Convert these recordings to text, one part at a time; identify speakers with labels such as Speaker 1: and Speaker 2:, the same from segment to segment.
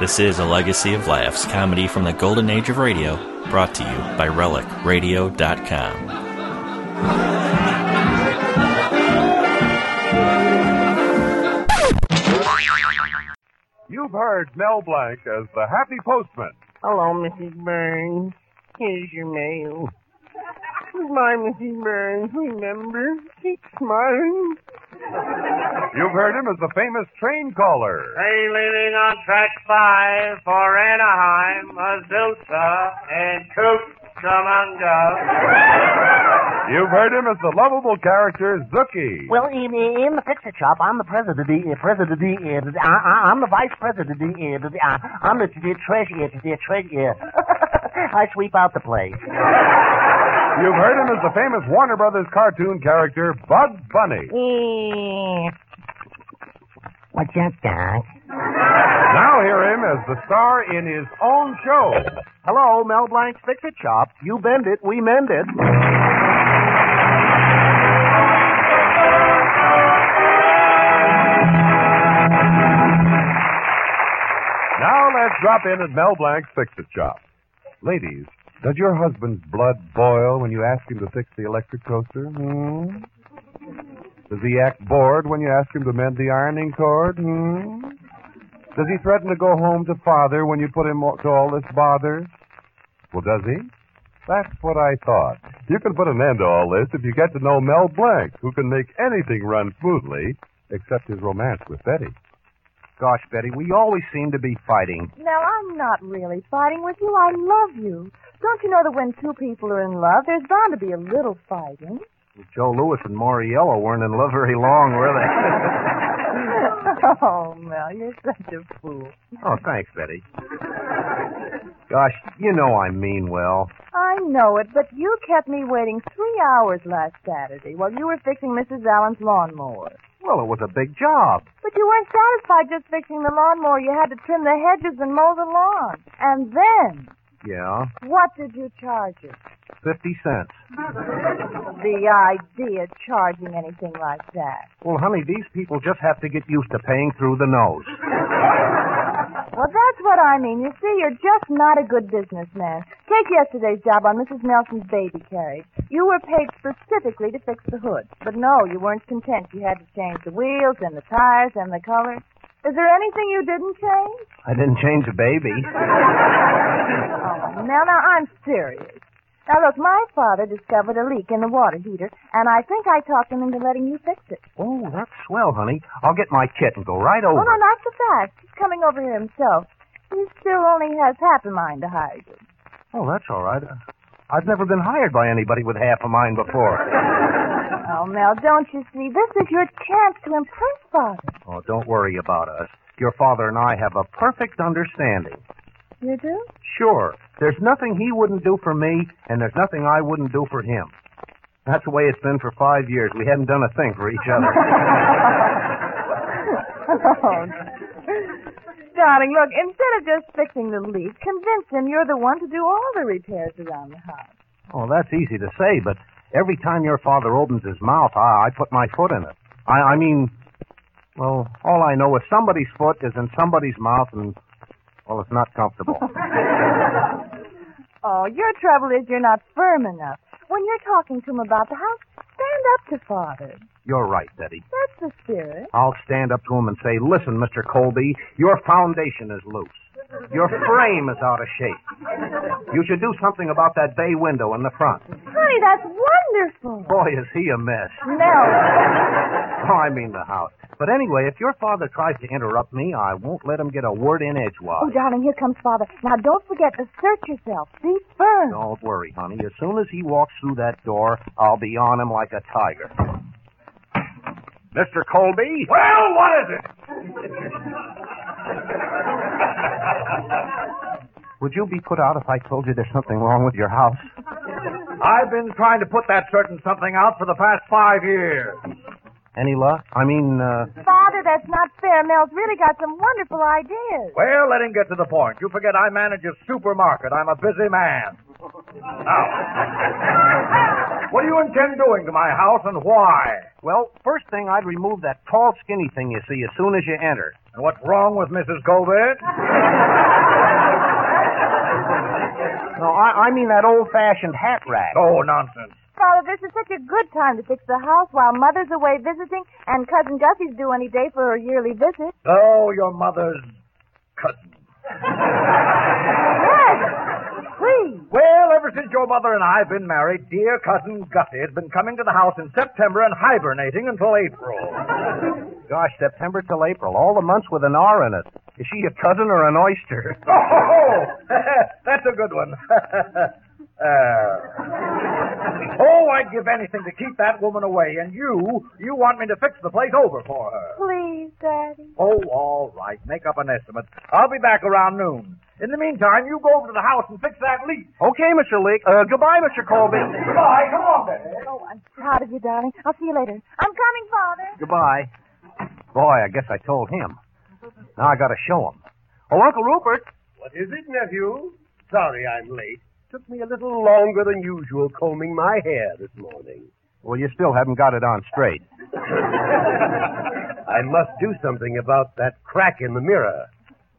Speaker 1: This is a legacy of laughs, comedy from the golden age of radio, brought to you by RelicRadio.com.
Speaker 2: You've heard Mel Blanc as the happy postman.
Speaker 3: Hello, Mrs. Burns. Here's your mail. Goodbye, Mrs. Burns. Remember, keep smiling.
Speaker 2: You've heard him as the famous train caller.
Speaker 3: Train leaving on track five for Anaheim, Azusa, and Cucamonga.
Speaker 2: You've heard him as the lovable character Zookie.
Speaker 4: Well, in, in the picture shop, I'm the president. Uh, president. Uh, I, I, I'm the vice president. Uh, uh, I'm the, the treasurer. The treasurer. I sweep out the place.
Speaker 2: You've heard him as the famous Warner Brothers cartoon character Bugs Bunny.
Speaker 4: What's up, Doc?
Speaker 2: Now hear him as the star in his own show.
Speaker 5: Hello, Mel Blanc's Fix It Shop. You bend it, we mend it.
Speaker 2: Now let's drop in at Mel Blanc's Fix It Shop. Ladies, does your husband's blood boil when you ask him to fix the electric toaster? Hmm? Does he act bored when you ask him to mend the ironing cord? Hmm? Does he threaten to go home to father when you put him to all this bother? Well, does he? That's what I thought. You can put an end to all this if you get to know Mel Blanc, who can make anything run smoothly except his romance with Betty.
Speaker 5: Gosh, Betty, we always seem to be fighting.
Speaker 6: Now, I'm not really fighting with you. I love you. Don't you know that when two people are in love, there's bound to be a little fighting?
Speaker 5: Joe Louis and Mauriello weren't in love very long, were they?
Speaker 6: oh, Mel, you're such a fool.
Speaker 5: oh, thanks, Betty. Gosh, you know I mean well.
Speaker 6: I know it, but you kept me waiting three hours last Saturday while you were fixing Mrs. Allen's lawnmower.
Speaker 5: Well, it was a big job.
Speaker 6: But you weren't satisfied just fixing the lawnmower. You had to trim the hedges and mow the lawn. And then,
Speaker 5: Yeah,
Speaker 6: what did you charge her?
Speaker 5: fifty cents.
Speaker 6: The idea of charging anything like that.
Speaker 5: Well, honey, these people just have to get used to paying through the nose.
Speaker 6: Well, that's what I mean. You see, you're just not a good businessman. Take yesterday's job on Mrs. Nelson's baby carriage. You were paid specifically to fix the hood. But no, you weren't content. You had to change the wheels and the tires and the color. Is there anything you didn't change?
Speaker 5: I didn't change a baby.
Speaker 6: Oh, now, now, I'm serious. Now, look, my father discovered a leak in the water heater, and I think I talked him into letting you fix it.
Speaker 5: Oh, that's swell, honey. I'll get my kit and go right over.
Speaker 6: Oh, no, not so fast. He's coming over here himself. He still only has half a mind to hire you.
Speaker 5: Oh, that's all right. Uh, I've never been hired by anybody with half a mind before.
Speaker 6: Oh, Mel, don't you see? This is your chance to impress Father.
Speaker 5: Oh, don't worry about us. Your father and I have a perfect understanding.
Speaker 6: You do?
Speaker 5: Sure. There's nothing he wouldn't do for me, and there's nothing I wouldn't do for him. That's the way it's been for five years. We hadn't done a thing for each other.
Speaker 6: oh, darling, look, instead of just fixing the leak, convince him you're the one to do all the repairs around the house.
Speaker 5: oh, that's easy to say, but every time your father opens his mouth, I, I put my foot in it. I, I mean, well, all I know is somebody's foot is in somebody's mouth, and, well, it's not comfortable.
Speaker 6: Oh, your trouble is you're not firm enough. When you're talking to him about the house, up to Father.
Speaker 5: You're right, Betty.
Speaker 6: That's the spirit.
Speaker 5: I'll stand up to him and say, listen, Mr. Colby, your foundation is loose. Your frame is out of shape. You should do something about that bay window in the front.
Speaker 6: Honey, that's wonderful.
Speaker 5: Boy, is he a mess.
Speaker 6: No.
Speaker 5: Oh, I mean the house. But anyway, if your father tries to interrupt me, I won't let him get a word in edgewise.
Speaker 6: oh, darling, here comes Father. Now, don't forget to search yourself. Be firm.
Speaker 5: Don't worry, honey. As soon as he walks through that door, I'll be on him like a tiger. Mr. Colby?
Speaker 2: Well, what is it?
Speaker 5: Would you be put out if I told you there's something wrong with your house?
Speaker 7: I've been trying to put that certain something out for the past five years.
Speaker 5: Any luck? I mean, uh,
Speaker 6: Father, that's not fair. Mel's really got some wonderful ideas.
Speaker 7: Well, let him get to the point. You forget I manage a supermarket. I'm a busy man. Now, what do you intend doing to my house and why?
Speaker 5: Well, first thing, I'd remove that tall, skinny thing you see as soon as you enter.
Speaker 7: And what's wrong with Mrs. Colby?
Speaker 5: No, I, I mean that old-fashioned hat rack.
Speaker 7: Oh, nonsense.
Speaker 6: Father, this is such a good time to fix the house while Mother's away visiting and Cousin Gussie's due any day for her yearly visit.
Speaker 7: Oh, your mother's cousin.
Speaker 6: Yes, please.
Speaker 7: Well, ever since your mother and I have been married, dear cousin Gussie has been coming to the house in September and hibernating until April.
Speaker 5: Gosh, September till April, all the months with an R in it. Is she a cousin or an oyster?
Speaker 7: Oh, that's a good one. Uh, oh, I'd give anything to keep that woman away, and you, you want me to fix the place over for her.
Speaker 6: Please, Daddy.
Speaker 7: Oh, all right. Make up an estimate. I'll be back around noon. In the meantime, you go over to the house and fix that leak.
Speaker 5: Okay, Mr. Leak. Uh, goodbye, Mr. Colby.
Speaker 7: Goodbye. Come on, Betty.
Speaker 6: Oh, I'm proud of you, darling. I'll see you later. I'm coming, Father.
Speaker 5: Goodbye. Boy, I guess I told him. Now I gotta show him. Oh, Uncle Rupert.
Speaker 8: What is it, nephew? Sorry I'm late. Took me a little longer than usual combing my hair this morning.
Speaker 5: Well, you still haven't got it on straight.
Speaker 8: I must do something about that crack in the mirror.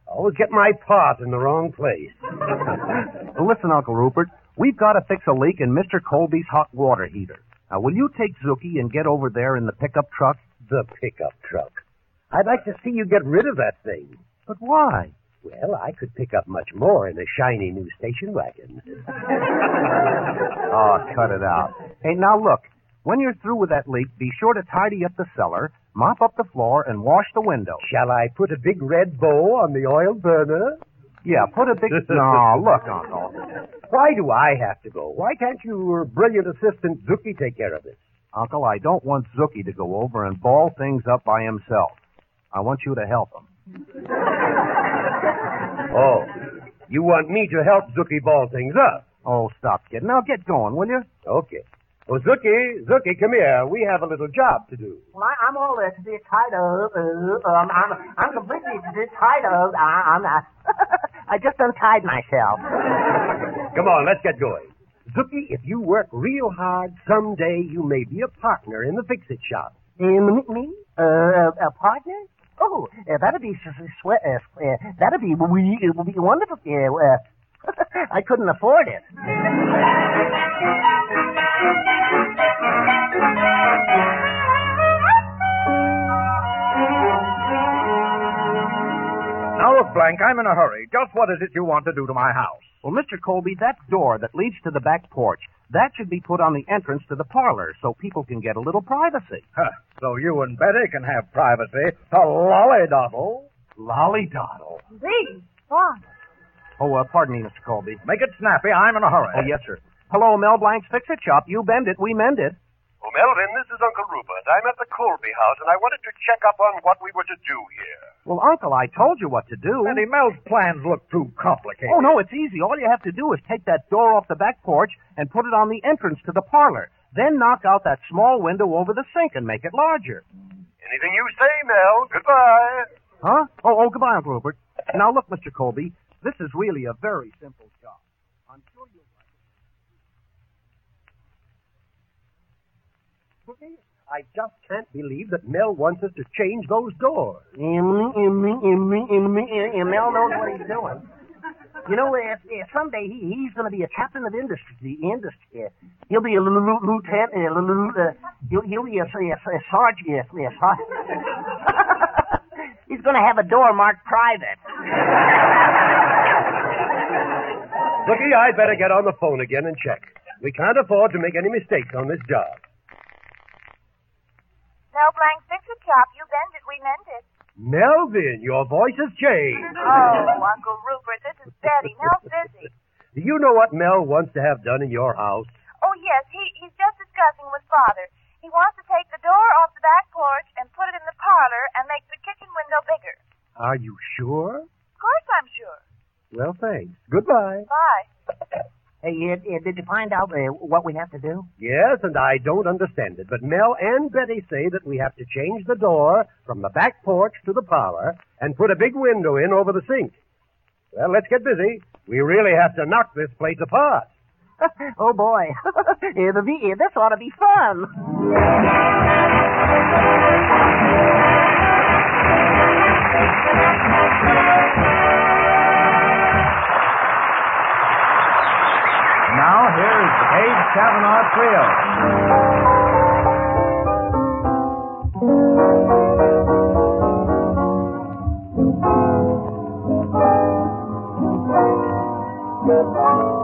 Speaker 8: I always get my part in the wrong place.
Speaker 5: Well, listen, Uncle Rupert. We've got to fix a leak in Mr. Colby's hot water heater. Now, will you take Zookie and get over there in the pickup truck?
Speaker 8: The pickup truck. I'd like to see you get rid of that thing.
Speaker 5: But why?
Speaker 8: Well, I could pick up much more in a shiny new station wagon.
Speaker 5: Oh, cut it out. Hey, now look. When you're through with that leak, be sure to tidy up the cellar, mop up the floor, and wash the window.
Speaker 8: Shall I put a big red bow on the oil burner?
Speaker 5: Yeah, put a big. no, look, Uncle.
Speaker 8: Why do I have to go? Why can't your brilliant assistant Zookie take care of this?
Speaker 5: Uncle, I don't want Zookie to go over and ball things up by himself. I want you to help him.
Speaker 8: Oh, you want me to help Zookie ball things up?
Speaker 5: Oh, stop kidding. Now get going, will you?
Speaker 8: Okay. Oh, Zookie, Zookie, come here. We have a little job to do.
Speaker 4: Well, I, I'm all uh, to be tied up. Uh, um, I'm, I'm completely tied up. I, I'm not. I just untied myself.
Speaker 8: Come on, let's get going. Zookie, if you work real hard, someday you may be a partner in the fix-it shop.
Speaker 4: Um, me? Uh, a partner? Oh, uh, that'd be swe- uh, uh, that'd be we it would be wonderful. Yeah, uh, I couldn't afford it.
Speaker 7: Now, look, Blanc, I'm in a hurry. Just what is it you want to do to my house?
Speaker 5: Well, Mr. Colby, that door that leads to the back porch, that should be put on the entrance to the parlor so people can get a little privacy.
Speaker 7: Huh, so you and Betty can have privacy. A lolly-doddle.
Speaker 5: Lolly-doddle.
Speaker 6: Please, Father.
Speaker 5: Oh, uh, pardon me, Mr. Colby.
Speaker 7: Make it snappy. I'm in a hurry.
Speaker 5: Oh, yes, sir. Hello, Mel Blanc's Fix-It Shop. You bend it, we mend it.
Speaker 9: Melvin, this is Uncle Rupert. I'm at the Colby house, and I wanted to check up on what we were to do here.
Speaker 5: Well, Uncle, I told you what to do.
Speaker 7: Betty, Mel's plans look too complicated.
Speaker 5: Oh, no, it's easy. All you have to do is take that door off the back porch and put it on the entrance to the parlor. Then knock out that small window over the sink and make it larger.
Speaker 9: Anything you say, Mel. Goodbye.
Speaker 5: Huh? Oh, oh, goodbye, Uncle Rupert. Now, look, Mr. Colby, this is really a very simple job. I'm sure you'll like it.
Speaker 8: I just can't believe that Mel wants us to change those doors.
Speaker 4: Um, um, um, um, Mel knows what he's doing. You know, if, if someday he, he's going to be a captain of industry. The industry. Uh, he'll be a a l- l- lieutenant. Uh, l- l- uh, he'll, he'll be a, a, a sergeant. Yes, yes, he's going to have a door marked private.
Speaker 8: Zookie, I'd better get on the phone again and check. We can't afford to make any mistakes on this job.
Speaker 6: Mel fix it chop. You bend it, we mend it.
Speaker 8: Melvin, your voice has changed.
Speaker 6: Oh, Uncle Rupert, this is Betty. Mel's busy.
Speaker 8: Do you know what Mel wants to have done in your house?
Speaker 6: Oh, yes, he, he's just discussing with Father. He wants to take the door off the back porch and put it in the parlor and make the kitchen window bigger.
Speaker 8: Are you sure?
Speaker 6: Of course I'm sure.
Speaker 8: Well, thanks. Goodbye.
Speaker 6: Bye.
Speaker 4: Hey, did you find out uh, what we have to do?
Speaker 8: Yes, and I don't understand it, but Mel and Betty say that we have to change the door from the back porch to the parlor and put a big window in over the sink. Well, let's get busy. We really have to knock this place apart.
Speaker 4: oh boy, It'll be- this ought to be fun.
Speaker 10: Now, here's the Abe Kavanaugh Trio.
Speaker 2: Well,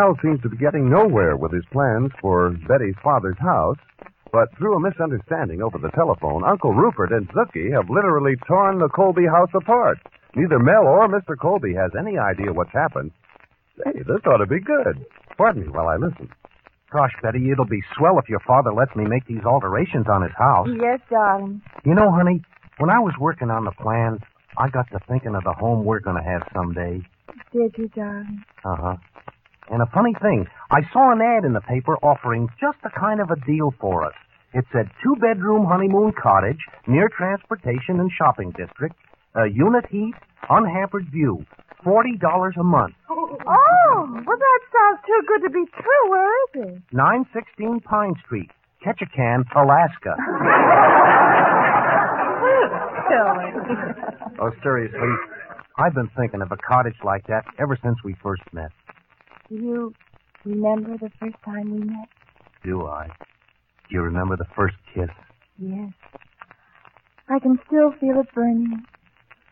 Speaker 2: Mel seems to be getting nowhere with his plans for Betty's father's house. But through a misunderstanding over the telephone, Uncle Rupert and Zookie have literally torn the Colby house apart. Neither Mel or Mr. Colby has any idea what's happened. Say, this ought to be good. Pardon me while I listen.
Speaker 5: Gosh, Betty, it'll be swell if your father lets me make these alterations on his house.
Speaker 6: Yes, darling.
Speaker 5: You know, honey, when I was working on the plans, I got to thinking of the home we're going to have someday.
Speaker 6: Did you, darling?
Speaker 5: Uh huh. And a funny thing, I saw an ad in the paper offering just the kind of a deal for us. It said two bedroom honeymoon cottage near transportation and shopping district, a unit heat, unhampered view, forty dollars a month,
Speaker 6: Oh, well, that sounds too good to be true. Where is it?
Speaker 5: nine sixteen Pine Street, Ketchikan, Alaska.
Speaker 6: Silly.
Speaker 5: oh, seriously, I've been thinking of a cottage like that ever since we first met.
Speaker 6: Do you remember the first time we met?
Speaker 5: Do I? Do you remember the first kiss?
Speaker 6: Yes. I can still feel it burning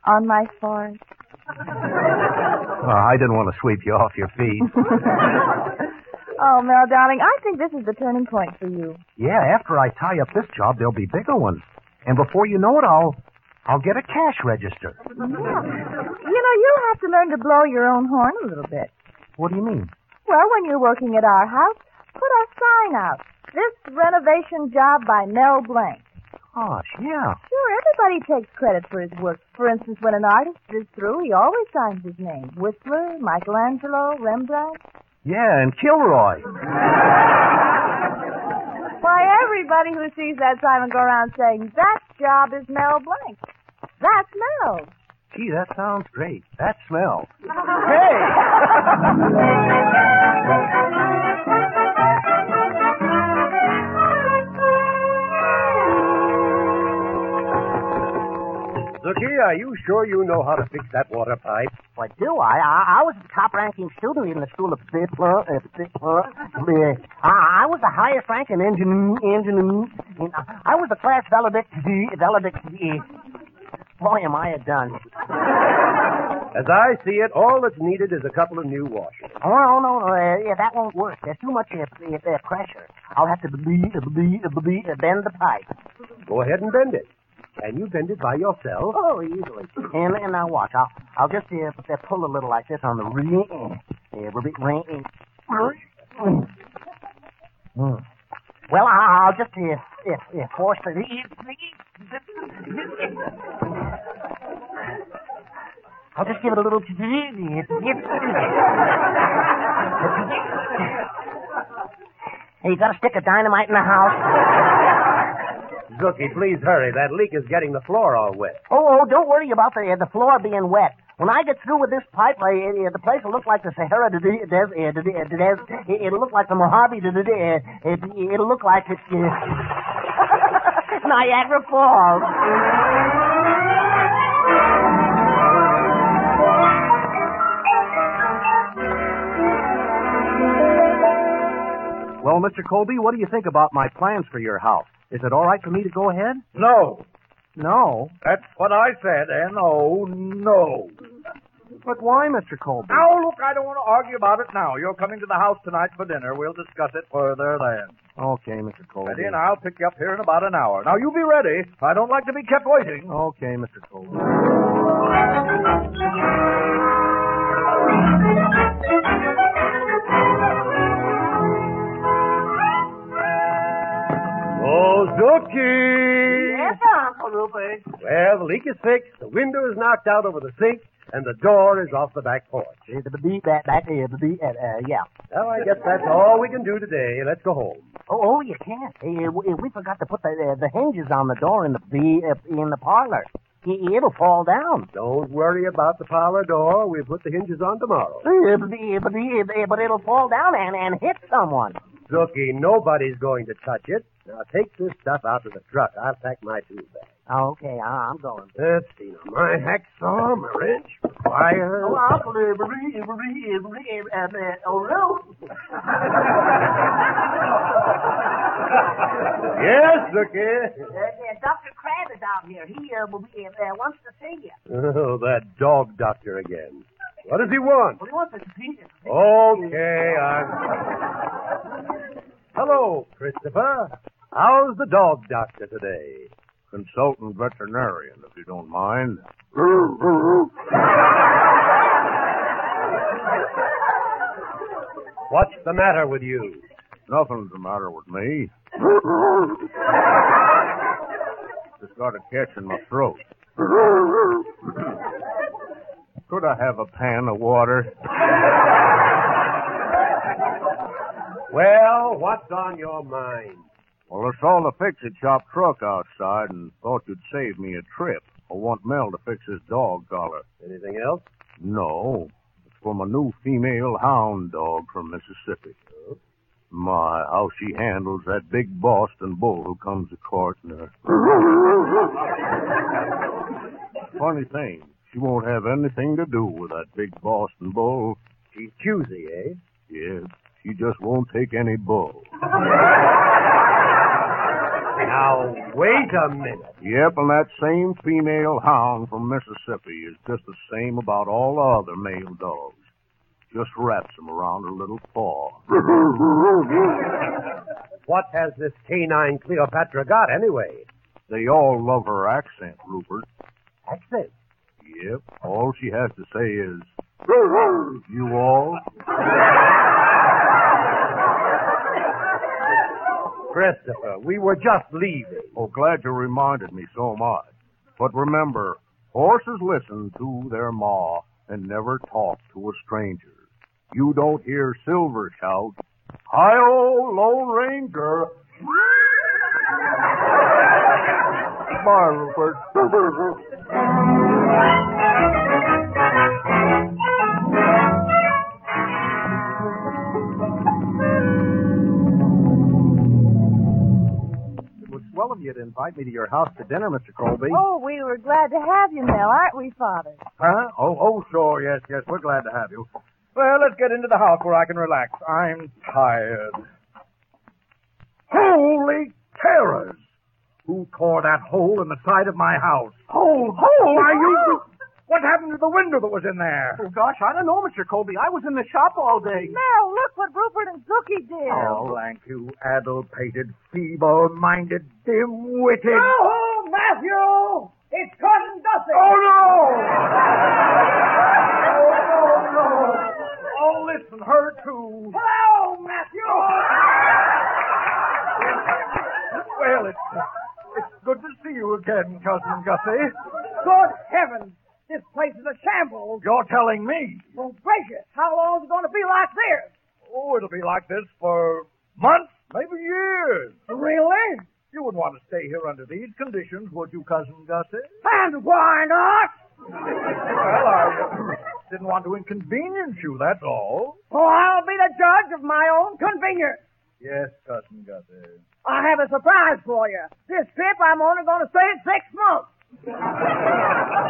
Speaker 6: on my forehead.
Speaker 5: Well, I didn't want to sweep you off your feet.
Speaker 6: oh, Mel, darling, I think this is the turning point for you.
Speaker 5: yeah, after I tie up this job, there'll be bigger ones. And before you know it, I'll I'll get a cash register.
Speaker 6: Yeah. You know, you'll have to learn to blow your own horn a little bit.
Speaker 5: What do you mean?
Speaker 6: Well, when you're working at our house, put a sign out. This renovation job by Mel Blanc.
Speaker 5: Gosh, yeah.
Speaker 6: Sure, everybody takes credit for his work. For instance, when an artist is through, he always signs his name. Whistler, Michelangelo, Rembrandt.
Speaker 5: Yeah, and Kilroy.
Speaker 6: Why, everybody who sees that sign will go around saying, that job is Mel Blanc. That's Mel.
Speaker 5: Gee, that sounds great. That smells. Hey!
Speaker 8: Zookie, are you sure you know how to fix that water pipe?
Speaker 4: What do I? I, I was the top-ranking student in the school of Bipler. Uh, Bipler. I, I was the highest-ranking engineer. engineer in, I was the class valedictory. Boy, am I a done.
Speaker 8: As I see it, all that's needed is a couple of new washers.
Speaker 4: Oh, no, no, no. Uh, yeah, that won't work. There's too much uh, uh, pressure. I'll have to be, be, be, bend the pipe.
Speaker 8: Go ahead and bend it. Can you bend it by yourself?
Speaker 4: Oh, easily. And, and now watch. I'll, I'll just uh, uh, pull a little like this on the ring. Uh, ring. Mm. Well, I'll just uh, uh, uh, force the. I'll just give it a little. Hey, you got a stick of dynamite in the house?
Speaker 8: Zookie, please hurry. That leak is getting the floor all wet.
Speaker 4: Oh, oh, don't worry about the uh, the floor being wet. When I get through with this pipe, uh, uh, the place will look like the Sahara Des- uh, uh, Des- It'll look like the Mojave. Des- Des- uh, it- It'll look like it's uh, Niagara Falls.
Speaker 5: Well, Mr. Colby, what do you think about my plans for your house? Is it all right for me to go ahead?
Speaker 7: No.
Speaker 5: No.
Speaker 7: That's what I said. N-O, oh, no.
Speaker 5: But why, Mr. Colby?
Speaker 7: Now, look, I don't want to argue about it now. You're coming to the house tonight for dinner. We'll discuss it further then.
Speaker 5: Okay, Mr. Colby.
Speaker 7: Ready, and I'll pick you up here in about an hour. Now, you be ready. I don't like to be kept waiting.
Speaker 5: Okay, Mr. Colby.
Speaker 8: Oh, Zookie!
Speaker 4: Yes, Uncle Rupert.
Speaker 8: Well, the leak is fixed, the window is knocked out over the sink, and the door is off the back porch.
Speaker 4: The back back uh, the beat, uh, yeah.
Speaker 8: Well, I guess that's all we can do today. Let's go home.
Speaker 4: Oh, oh, you can't. Uh, we, we forgot to put the uh, the hinges on the door in the the uh, in the parlor. I- It'll fall down.
Speaker 8: Don't worry about the parlor door. We'll put the hinges on tomorrow.
Speaker 4: Uh, but, the- but, the- but it'll fall down and, and hit someone.
Speaker 8: Zookie, nobody's going to touch it. Now take this stuff out to the truck. I'll pack my tools back.
Speaker 4: Okay, I- I'm going.
Speaker 8: Let's see now. My hacksaw, my wrench, fire.
Speaker 4: Oh, uh, oh, no.
Speaker 8: Yes, Zookie.
Speaker 4: Uh, uh, Dr. Crab is out here. He uh, will be, uh, uh, wants to see you.
Speaker 8: Oh, that dog doctor again. What does he want?
Speaker 4: Well, he wants see you.
Speaker 8: Okay, I'm. Hello, Christopher. How's the dog doctor today?
Speaker 5: Consultant veterinarian, if you don't mind.
Speaker 8: What's the matter with you?
Speaker 5: Nothing's the matter with me. Just got a catch in my throat. Could I have a pan of water?
Speaker 8: Well, what's on your mind?
Speaker 5: Well, I saw the fix-it shop truck outside and thought you'd save me a trip. I want Mel to fix his dog collar.
Speaker 8: Anything else?
Speaker 5: No, it's for my new female hound dog from Mississippi. My, how she handles that big Boston bull who comes a courting her. Funny thing, she won't have anything to do with that big Boston bull.
Speaker 8: She's choosy, eh?
Speaker 5: Yes, she just won't take any bull.
Speaker 8: Now, wait a minute.
Speaker 5: Yep, and that same female hound from Mississippi is just the same about all the other male dogs. Just wraps them around her little paw.
Speaker 8: What has this canine Cleopatra got anyway?
Speaker 5: They all love her accent, Rupert.
Speaker 8: Accent.
Speaker 5: Yep, all she has to say is, You all?
Speaker 8: Christopher, uh, we were just leaving.
Speaker 5: Oh, glad you reminded me so much. But remember, horses listen to their ma and never talk to a stranger. You don't hear Silver shout, Hi-oh, Lone Ranger! Bye, Rupert.
Speaker 10: swell of you to invite me to your house to dinner, Mr. Colby.
Speaker 6: Oh, we were glad to have you, Mel, aren't we, Father?
Speaker 7: Huh? Oh, oh, sure. Yes, yes. We're glad to have you. Well, let's get into the house where I can relax. I'm tired. Holy terrors! Who tore that hole in the side of my house? Hole, hole! Why, you... Oh! What happened to the window that was in there?
Speaker 10: Oh, gosh, I don't know, Mr. Colby. I was in the shop all day.
Speaker 6: Mel, look what Rupert and Zookie did.
Speaker 7: Oh, blank you, addle-pated, feeble-minded, dim-witted...
Speaker 3: Go home, Matthew! It's Cousin Gussie!
Speaker 7: Oh, no! oh, no, no. Oh, listen, her too.
Speaker 3: Hello, Matthew!
Speaker 7: Well, it's, it's good to see you again, Cousin Gussie.
Speaker 3: Good heavens! This place is a shambles.
Speaker 7: You're telling me.
Speaker 3: Well, gracious, how long is it going to be like this?
Speaker 7: Oh, it'll be like this for months, maybe years.
Speaker 3: Really?
Speaker 7: You wouldn't want to stay here under these conditions, would you, Cousin Gussie?
Speaker 3: And why not?
Speaker 7: Well, I uh, didn't want to inconvenience you, that's all.
Speaker 3: Oh, I'll be the judge of my own convenience.
Speaker 7: Yes, Cousin Gussie.
Speaker 3: I have a surprise for you. This trip, I'm only going to stay six months.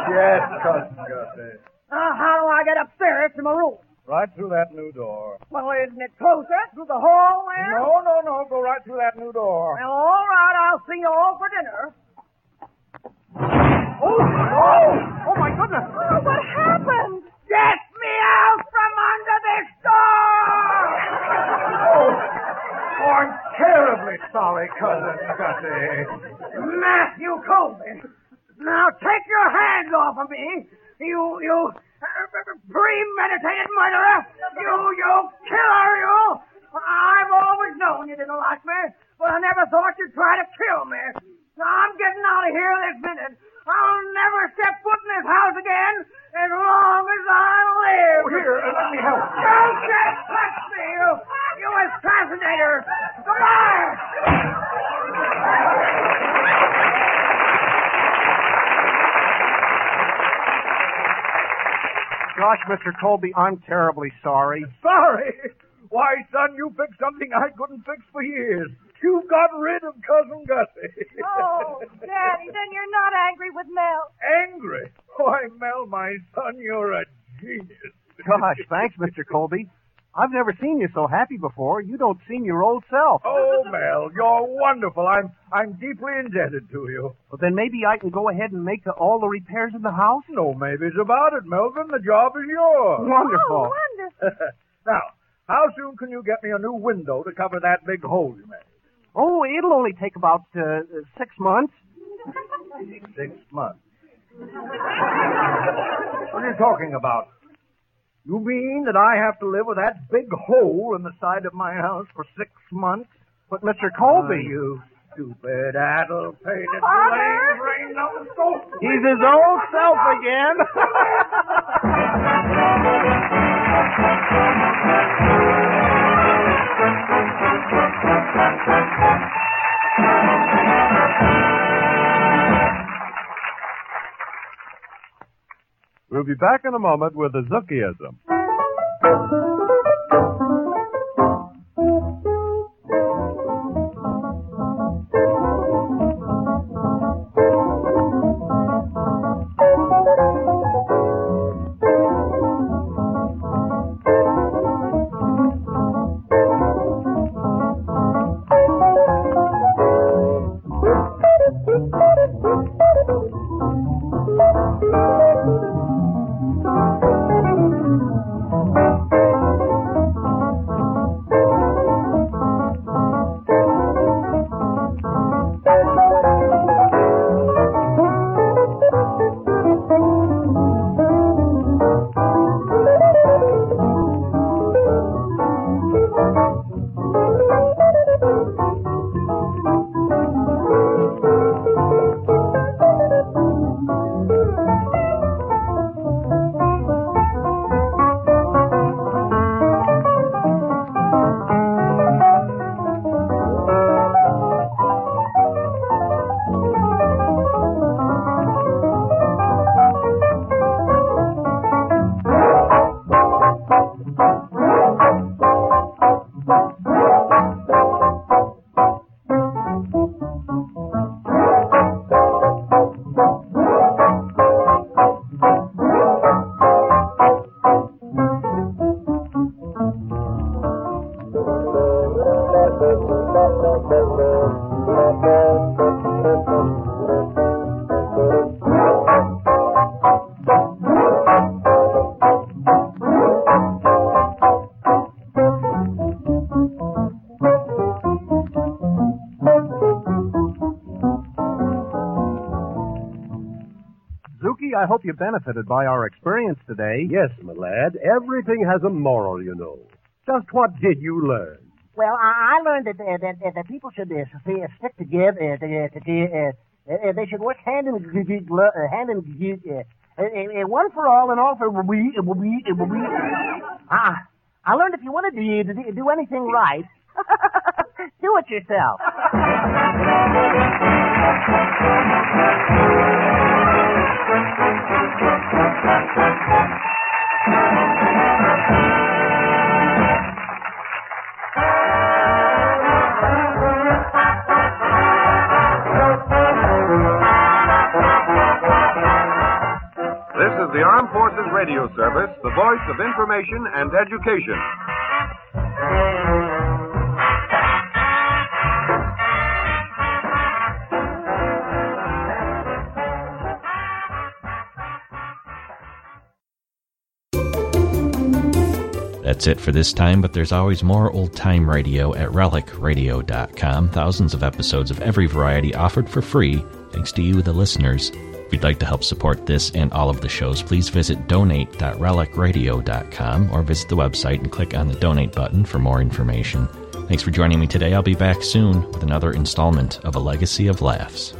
Speaker 7: Yes, Cousin Gussie.
Speaker 3: Now, how do I get upstairs to my room?
Speaker 7: Right through that new door.
Speaker 3: Well, isn't it closer through the hall there?
Speaker 7: No, no, no. Go right through that new door.
Speaker 3: Well, all right. I'll see you all for dinner.
Speaker 7: Oh, oh, oh my goodness.
Speaker 6: Oh, what happened?
Speaker 3: Get me out from under this door!
Speaker 7: Oh, oh I'm terribly sorry, Cousin Gussie.
Speaker 3: Matthew Colby. Now take your hands off of me. You, you uh, premeditated murderer. You, you killer, you. I've always known you didn't like me, but I never thought you'd try to kill me. Now I'm getting out of here this minute. I'll never step foot in this house again as long as I live.
Speaker 7: Oh, here, uh, let me help.
Speaker 3: Don't just touch me, you, you assassinator. Goodbye.
Speaker 5: Gosh, Mr. Colby, I'm terribly sorry.
Speaker 7: Sorry? Why, son, you fixed something I couldn't fix for years. You got rid of Cousin Gussie.
Speaker 6: Oh, Daddy, then you're not angry with Mel.
Speaker 7: Angry? Why, Mel, my son, you're a genius.
Speaker 5: Gosh, thanks, Mr. Colby. I've never seen you so happy before. You don't seem your old self.
Speaker 7: Oh, Mel, you're wonderful. I'm I'm deeply indebted to you.
Speaker 5: Well, then maybe I can go ahead and make all the repairs in the house?
Speaker 7: No maybes about it, Melvin. The job is yours.
Speaker 5: Wonderful.
Speaker 6: Oh, wonderful.
Speaker 7: now, how soon can you get me a new window to cover that big hole you made?
Speaker 5: Oh, it'll only take about uh, six months.
Speaker 7: Six months. What are you talking about? You mean that I have to live with that big hole in the side of my house for six months?
Speaker 5: But, Mr. Colby,
Speaker 7: Oh, you stupid, addle-pated,
Speaker 6: Father?
Speaker 7: lame, brain-numbed scope.
Speaker 5: he's his old self again.
Speaker 2: We'll be back in a moment with the
Speaker 5: hope you benefited by our experience today.
Speaker 8: Yes, my lad. Everything has a moral, you know. Just what did you learn?
Speaker 4: Well, I, I learned that uh, that, uh, that people should uh, stay- stick together. Uh, to, to, uh, uh, they should work hand in g- g- uh, hand in g- uh, uh, uh, one for all and all for we we we. Ah, I learned if you want to do, do, do anything right, do it yourself.
Speaker 2: This is the Armed Forces Radio Service, the voice of information and education.
Speaker 1: That's it for this time, but there's always more old time radio at relicradio.com. Thousands of episodes of every variety offered for free, thanks to you, the listeners. If you'd like to help support this and all of the shows, please visit donate.relicradio.com or visit the website and click on the donate button for more information. Thanks for joining me today. I'll be back soon with another installment of A Legacy of Laughs.